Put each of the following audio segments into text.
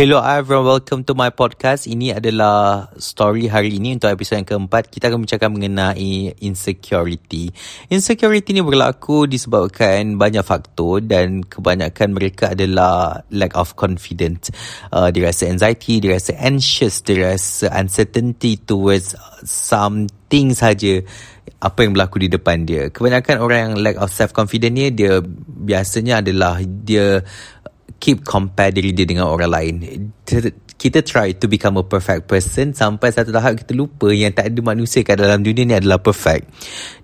Hello everyone, welcome to my podcast. Ini adalah story hari ini untuk episod yang keempat. Kita akan bincangkan mengenai insecurity. Insecurity ni berlaku disebabkan banyak faktor dan kebanyakan mereka adalah lack of confidence. Uh, dia rasa anxiety, dia rasa anxious, dia rasa uncertainty towards something saja apa yang berlaku di depan dia. Kebanyakan orang yang lack of self-confidence ni, dia biasanya adalah dia keep compare diri dia dengan orang lain kita try to become a perfect person sampai satu tahap kita lupa yang tak ada manusia kat dalam dunia ni adalah perfect.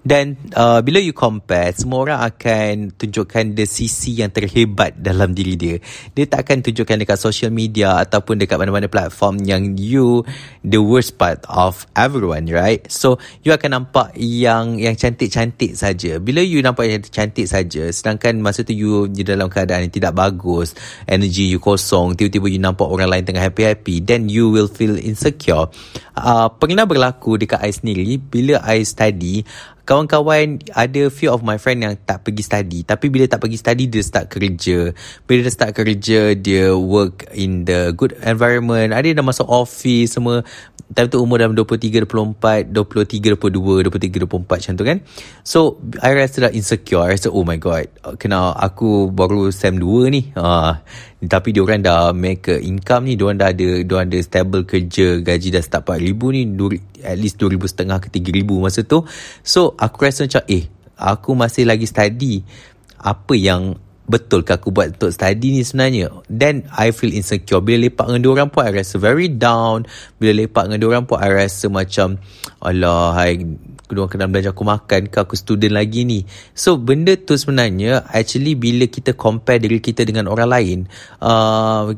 Dan uh, bila you compare, semua orang akan tunjukkan the sisi yang terhebat dalam diri dia. Dia tak akan tunjukkan dekat social media ataupun dekat mana-mana platform yang you the worst part of everyone, right? So, you akan nampak yang yang cantik-cantik saja. Bila you nampak yang cantik saja, sedangkan masa tu you di dalam keadaan yang tidak bagus, energy you kosong, tiba-tiba you nampak orang lain tengah happy happy then you will feel insecure. Uh, pernah berlaku dekat I sendiri bila I study kawan-kawan ada few of my friend yang tak pergi study. Tapi bila tak pergi study dia start kerja. Bila dia start kerja dia work in the good environment. Ada dah masuk office semua time tu umur dalam 23 24 23 22 23 24 macam tu kan. So I rasa dah insecure. I rasa oh my god kena aku baru sem 2 ni. Uh, tapi dia orang dah make income ni. Dia orang dah ada dia orang ada stable kerja. Gaji dah start 4000 ni. At least 2000 setengah ke 3000 masa tu. So aku rasa macam eh aku masih lagi study apa yang betul ke aku buat untuk study ni sebenarnya? Then I feel insecure. Bila lepak dengan orang pun I rasa very down. Bila lepak dengan orang pun I rasa macam alah hai kedua kena belajar aku makan ke? Aku student lagi ni. So benda tu sebenarnya actually bila kita compare diri kita dengan orang lain uh,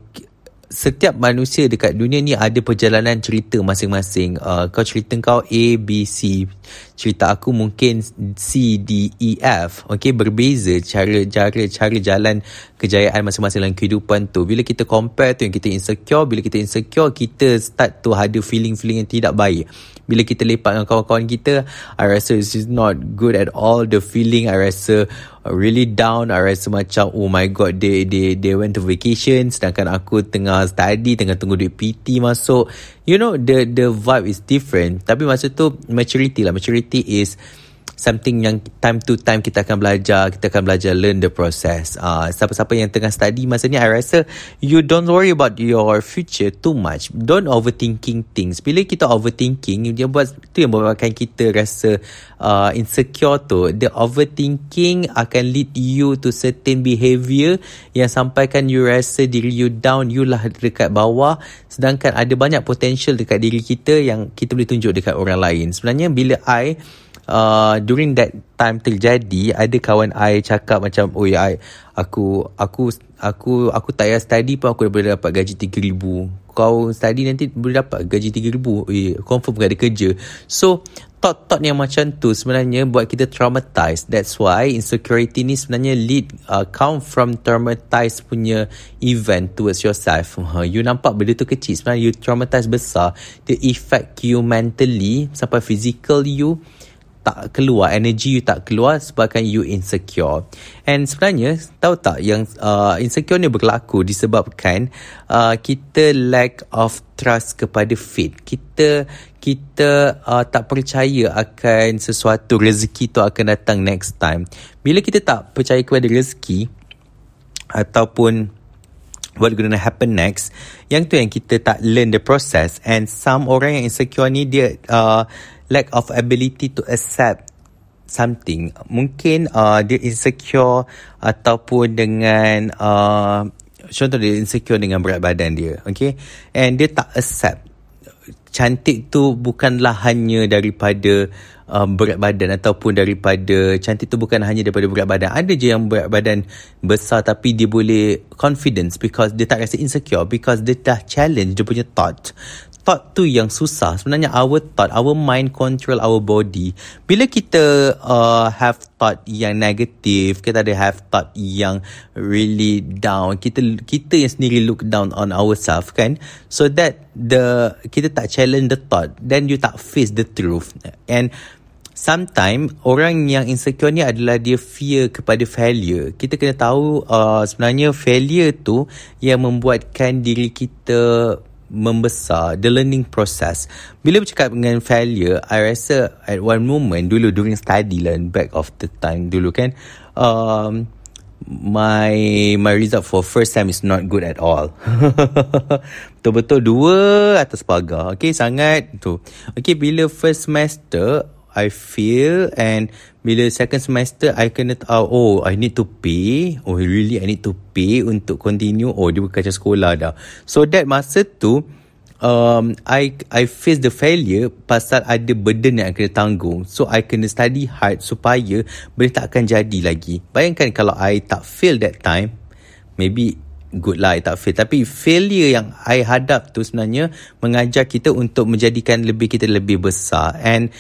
setiap manusia dekat dunia ni ada perjalanan cerita masing-masing. Uh, kau cerita kau A, B, C. Cerita aku mungkin C, D, E, F. Okay, berbeza cara, cara, jalan kejayaan masing-masing dalam kehidupan tu. Bila kita compare tu yang kita insecure, bila kita insecure, kita start to ada feeling-feeling yang tidak baik bila kita lepak dengan kawan-kawan kita I rasa it's not good at all the feeling I rasa really down. I rasa macam oh my god they they they went to vacation sedangkan aku tengah study tengah tunggu duit PT masuk. You know the the vibe is different. Tapi masa tu maturity lah. Maturity is something yang time to time kita akan belajar kita akan belajar learn the process. Uh, siapa-siapa yang tengah study masa ni I rasa you don't worry about your future too much. Don't overthinking things. Bila kita overthinking dia buat tu yang buatkan kita rasa uh, insecure tu. The overthinking akan lead you to certain behavior yang sampaikan you rasa diri you down you lah dekat bawah. Sedangkan ada banyak potential dekat diri kita yang kita boleh tunjuk dekat orang lain. Sebenarnya bila I uh, during that time terjadi ada kawan I cakap macam oh ya aku aku aku aku tak payah study pun aku boleh dapat gaji 3000 kau study nanti boleh dapat gaji 3000 eh confirm gak ada kerja so thought-thought yang macam tu sebenarnya buat kita traumatized. That's why insecurity ni sebenarnya lead uh, come from traumatized punya event towards yourself. Uh, you nampak benda tu kecil sebenarnya you traumatized besar. The effect you mentally sampai physical you tak keluar energy you tak keluar sebabkan you insecure. And sebenarnya tahu tak yang uh, insecure ni berlaku disebabkan uh, kita lack of trust kepada fate kita kita uh, tak percaya akan sesuatu rezeki tu akan datang next time. Bila kita tak percaya kepada rezeki ataupun what gonna happen next yang tu yang kita tak learn the process. And some orang yang insecure ni dia uh, lack of ability to accept something. Mungkin uh, dia insecure ataupun dengan uh, contoh dia insecure dengan berat badan dia okay? And dia tak accept. Cantik tu bukanlah hanya daripada um, berat badan ataupun daripada cantik tu bukan hanya daripada berat badan. Ada je yang berat badan besar tapi dia boleh confidence because dia tak rasa insecure because dia dah challenge dia punya thought thought tu yang susah. Sebenarnya our thought our mind control our body. Bila kita uh, have thought yang negative kita ada have thought yang really down kita kita yang sendiri look down on ourselves kan? So that the kita tak challenge the thought then you tak face the truth. And sometimes orang yang insecure ni adalah dia fear kepada failure. Kita kena tahu uh, sebenarnya failure tu yang membuatkan diri kita membesar the learning process bila bercakap dengan failure I rasa at one moment dulu during study lah back of the time dulu kan um, my my result for first time is not good at all. Betul-betul dua atas pagar. Okay, sangat tu. Okay, bila first semester, I feel and bila second semester, I kena tahu, oh, I need to pay. Oh, really, I need to pay untuk continue. Oh, dia bukan sekolah dah. So, that masa tu, um, I I face the failure pasal ada burden yang kena tanggung. So I kena study hard supaya benda tak akan jadi lagi. Bayangkan kalau I tak fail that time, maybe good lah I tak fail. Tapi failure yang I hadap tu sebenarnya mengajar kita untuk menjadikan lebih kita lebih besar. And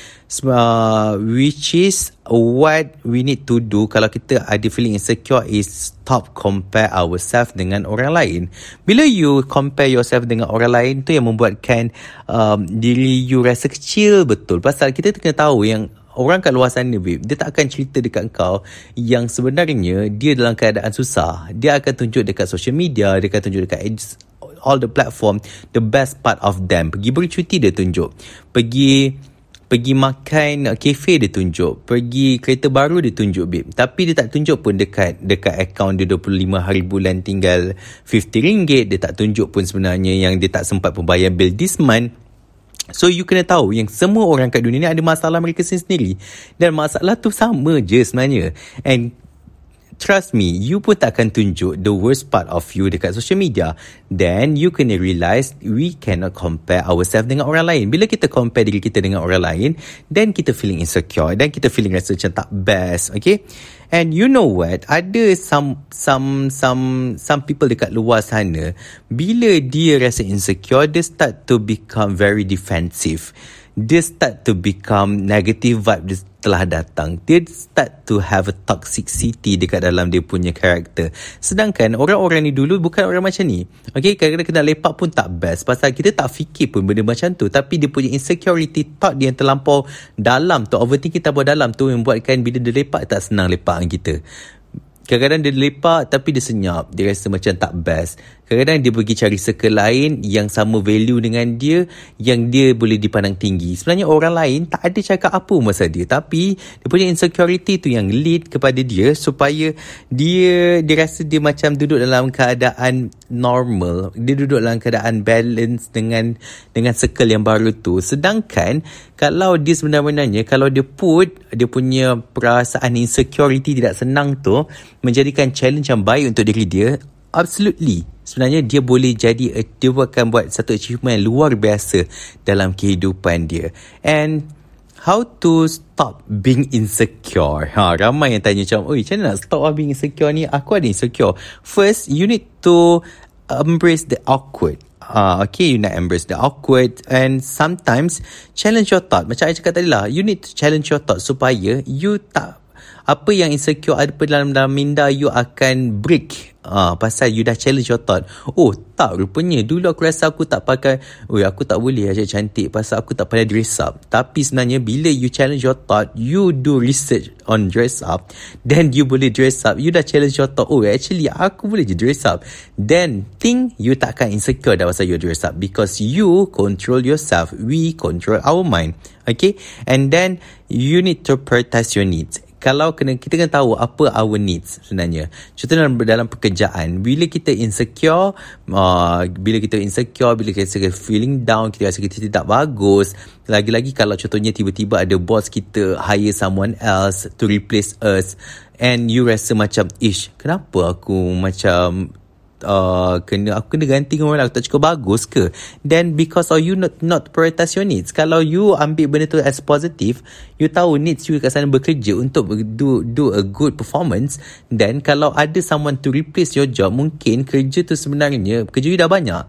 uh, which is what we need to do kalau kita ada feeling insecure is stop compare ourselves dengan orang lain. Bila you compare yourself dengan orang lain tu yang membuatkan um, diri you rasa kecil betul. Pasal kita kena tahu yang orang kat luar sana babe, dia tak akan cerita dekat kau yang sebenarnya dia dalam keadaan susah. Dia akan tunjuk dekat social media, dia akan tunjuk dekat all the platform the best part of them. Pergi bercuti dia tunjuk. Pergi pergi makan kafe dia tunjuk pergi kereta baru dia tunjuk babe tapi dia tak tunjuk pun dekat dekat akaun dia 25 hari bulan tinggal 50 ringgit dia tak tunjuk pun sebenarnya yang dia tak sempat pun bayar bill this month So you kena tahu yang semua orang kat dunia ni ada masalah mereka sendiri dan masalah tu sama je sebenarnya and trust me, you pun tak akan tunjuk the worst part of you dekat social media. Then, you kena realise we cannot compare ourselves dengan orang lain. Bila kita compare diri kita dengan orang lain, then kita feeling insecure. Dan kita feeling rasa macam tak best. Okay? And you know what? Ada some some some some people dekat luar sana, bila dia rasa insecure, dia start to become very defensive dia start to become negative vibe dia telah datang. Dia start to have a toxicity dekat dalam dia punya karakter. Sedangkan orang-orang ni dulu bukan orang macam ni. Okay, kadang-kadang kena lepak pun tak best. Pasal kita tak fikir pun benda macam tu. Tapi dia punya insecurity thought dia yang terlampau dalam tu. Overthinking tak dalam tu yang buatkan bila dia lepak tak senang lepak dengan kita. Kadang-kadang dia lepak tapi dia senyap. Dia rasa macam tak best. Kadang-kadang dia pergi cari circle lain yang sama value dengan dia yang dia boleh dipandang tinggi. Sebenarnya orang lain tak ada cakap apa masa dia. Tapi dia punya insecurity tu yang lead kepada dia supaya dia dia rasa dia macam duduk dalam keadaan normal. Dia duduk dalam keadaan balance dengan dengan circle yang baru tu. Sedangkan kalau dia sebenarnya kalau dia put dia punya perasaan insecurity tidak senang tu menjadikan challenge yang baik untuk diri dia absolutely sebenarnya dia boleh jadi dia akan buat satu achievement luar biasa dalam kehidupan dia. And how to stop being insecure? Ha ramai yang tanya macam oi macam mana nak stop being insecure ni? Aku ada insecure. First you need to embrace the awkward. Uh, okay you nak embrace the awkward and sometimes challenge your thought. Macam saya cakap tadi lah you need to challenge your thought supaya you tak apa yang insecure ada dalam dalam minda you akan break Ah, pasal you dah challenge your thought. Oh, tak rupanya. Dulu aku rasa aku tak pakai, oh aku tak boleh aja cantik pasal aku tak pandai dress up. Tapi sebenarnya bila you challenge your thought, you do research on dress up, then you boleh dress up. You dah challenge your thought, oh actually aku boleh je dress up. Then think you takkan insecure dah pasal you dress up because you control yourself. We control our mind. Okay? And then you need to prioritize your needs kalau kena kita kena tahu apa our needs sebenarnya. Contohnya dalam, dalam pekerjaan, bila kita insecure, uh, bila kita insecure, bila kita rasa feeling down, kita rasa kita tidak bagus, lagi-lagi kalau contohnya tiba-tiba ada boss kita hire someone else to replace us and you rasa macam, ish, kenapa aku macam uh, kena aku kena ganti dengan orang aku tak cukup bagus ke? Then because of you not not prioritize your needs. Kalau you ambil benda tu as positive you tahu needs you kat sana bekerja untuk do do a good performance then kalau ada someone to replace your job mungkin kerja tu sebenarnya kerja you dah banyak.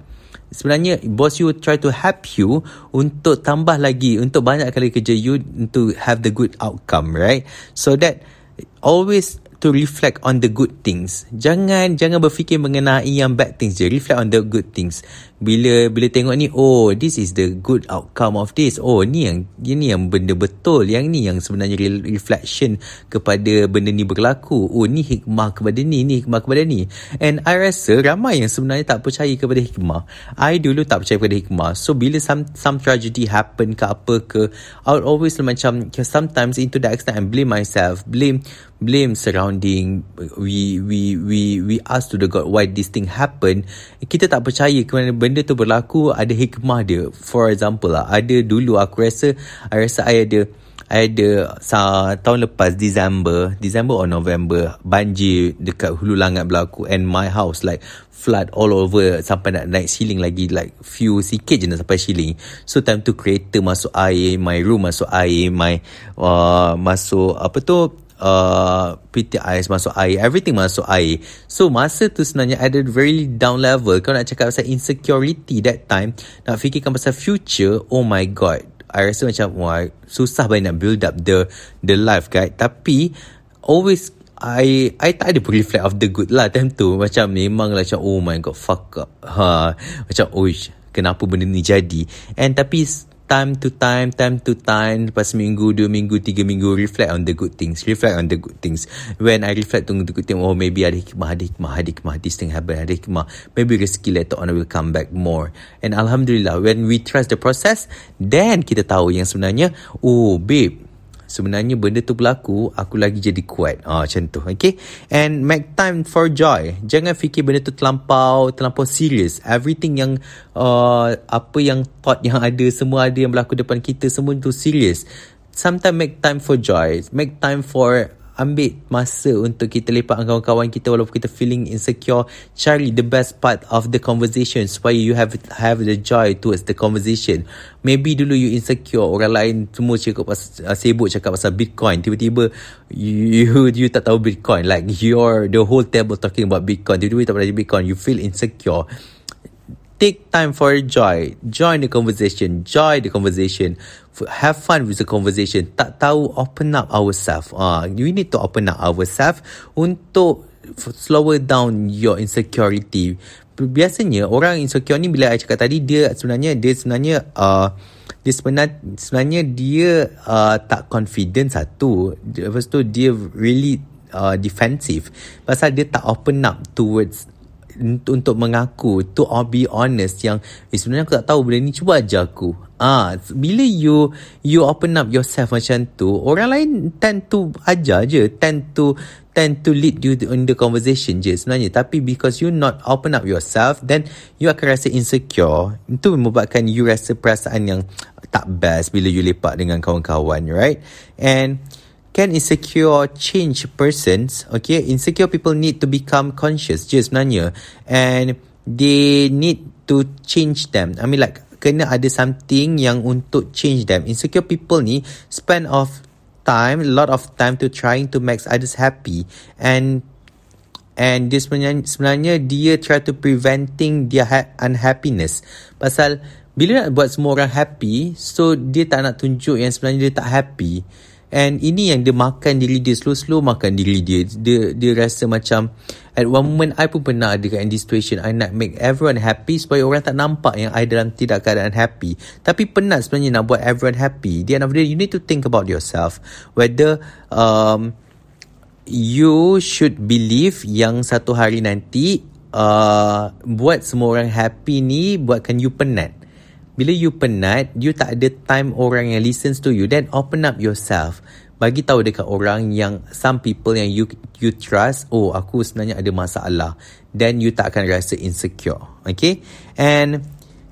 Sebenarnya boss you try to help you untuk tambah lagi untuk banyak kali kerja you to have the good outcome right? So that always to reflect on the good things. Jangan jangan berfikir mengenai yang bad things je. Reflect on the good things. Bila bila tengok ni, oh, this is the good outcome of this. Oh, ni yang ni yang benda betul. Yang ni yang sebenarnya reflection kepada benda ni berlaku. Oh, ni hikmah kepada ni, ni hikmah kepada ni. And I rasa ramai yang sebenarnya tak percaya kepada hikmah. I dulu tak percaya kepada hikmah. So bila some some tragedy happen ke apa ke, I would always macam sometimes into that extent I blame myself, blame blame surrounding we we we we ask to the god why this thing happen. Kita tak percaya kerana benda tu berlaku ada hikmah dia. For example lah ada dulu aku rasa I rasa I ada I ada sa, tahun lepas December December or November banjir dekat Hulu Langat berlaku and my house like flood all over sampai nak naik ceiling lagi like few sikit je nak sampai ceiling. So time tu kereta masuk air my room masuk air my uh, masuk apa tu uh, PT masuk air everything masuk air so masa tu sebenarnya ada very down level. Kau nak cakap pasal insecurity that time nak fikirkan pasal future oh my god. I rasa macam wah susah banyak nak build up the the life guys. Tapi always I I tak ada reflect of the good lah time tu. Macam memang lah macam oh my god fuck up. Ha macam oh kenapa benda ni jadi? And tapi time to time, time to time, lepas minggu, dua minggu, tiga minggu, reflect on the good things, reflect on the good things. When I reflect on the good things, oh maybe ada hikmah, ada hikmah, ada hikmah, this thing happen, ada hikmah. Maybe rezeki later on will come back more. And Alhamdulillah, when we trust the process, then kita tahu yang sebenarnya, oh babe, sebenarnya benda tu berlaku aku lagi jadi kuat. Ah macam tu okay? And make time for joy. Jangan fikir benda tu terlampau terlampau serious. Everything yang uh, apa yang thought yang ada semua ada yang berlaku depan kita semua tu serious. Sometimes make time for joy. Make time for ambil masa untuk kita lepak dengan kawan-kawan kita walaupun kita feeling insecure. Cari the best part of the conversation supaya you have have the joy towards the conversation. Maybe dulu you insecure orang lain semua cakap pasal uh, sibuk cakap pasal bitcoin. Tiba-tiba you, you you tak tahu bitcoin. Like your the whole table talking about bitcoin. Tiba-tiba tak pernah bitcoin. You feel insecure take time for joy. Join the conversation. Join the conversation. Have fun with the conversation. Tak tahu, open up ourselves. Ah, uh, we need to open up ourselves untuk slower down your insecurity. Biasanya orang insecure ni bila saya cakap tadi dia sebenarnya dia sebenarnya uh, dia sebenarnya, sebenarnya dia uh, tak confident satu. Lepas tu dia really uh, defensive. Pasal dia tak open up towards untuk mengaku to be honest yang eh, sebenarnya aku tak tahu benda ni cuba aja aku. Ah bila you you open up yourself macam tu orang lain tend to aja je tend to tend to lead you in the conversation je sebenarnya. Tapi because you not open up yourself then you akan rasa insecure. Itu membuatkan you rasa perasaan yang tak best bila you lepak dengan kawan-kawan right? And can insecure change persons okay? Insecure people need to become conscious je sebenarnya. And they need to change them. I mean like kena ada something yang untuk change them. Insecure people ni spend of time a lot of time to trying to make others happy. And and dia sebenarnya, sebenarnya dia try to preventing their ha- unhappiness. Pasal bila nak buat semua orang happy so dia tak nak tunjuk yang sebenarnya dia tak happy And ini yang dia makan diri dia Slow-slow makan diri dia. Dia dia rasa macam At one moment I pun pernah ada kat this situation. I nak make everyone happy Supaya orang tak nampak Yang I dalam tidak keadaan happy. Tapi penat sebenarnya Nak buat everyone happy. The end of the day You need to think about yourself. Whether um, You should believe Yang satu hari nanti uh, Buat semua orang happy ni Buatkan you penat bila you penat, you tak ada time orang yang listens to you, then open up yourself. Bagi tahu dekat orang yang some people yang you you trust, oh aku sebenarnya ada masalah. Then you tak akan rasa insecure. Okay? And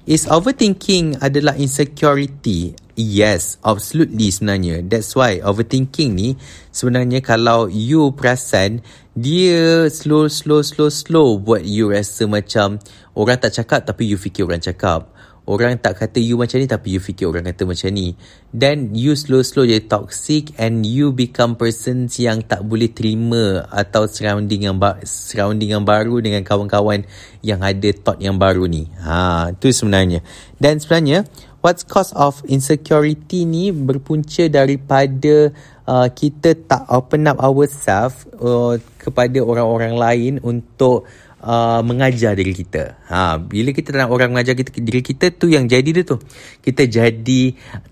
is overthinking adalah insecurity? Yes, absolutely sebenarnya. That's why overthinking ni sebenarnya kalau you perasan dia slow slow slow slow buat you rasa macam orang tak cakap tapi you fikir orang cakap. Orang tak kata you macam ni tapi you fikir orang kata macam ni. Then you slow-slow jadi toxic and you become person yang tak boleh terima atau surrounding yang ba- surrounding yang baru dengan kawan-kawan yang ada thought yang baru ni. Ha, tu sebenarnya. Dan sebenarnya what's cause of insecurity ni berpunca daripada uh, kita tak open up ourselves uh, kepada orang-orang lain untuk uh, mengajar diri kita. Ha, bila kita nak orang mengajar kita, diri kita tu yang jadi dia tu. Kita jadi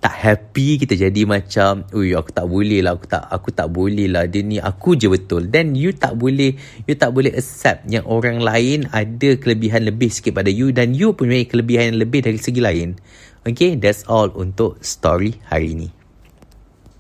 tak happy, kita jadi macam, ui aku tak boleh lah, aku tak aku tak boleh lah, dia ni aku je betul. Then you tak boleh, you tak boleh accept yang orang lain ada kelebihan lebih sikit pada you dan you punya kelebihan lebih dari segi lain. Okay, that's all untuk story hari ini.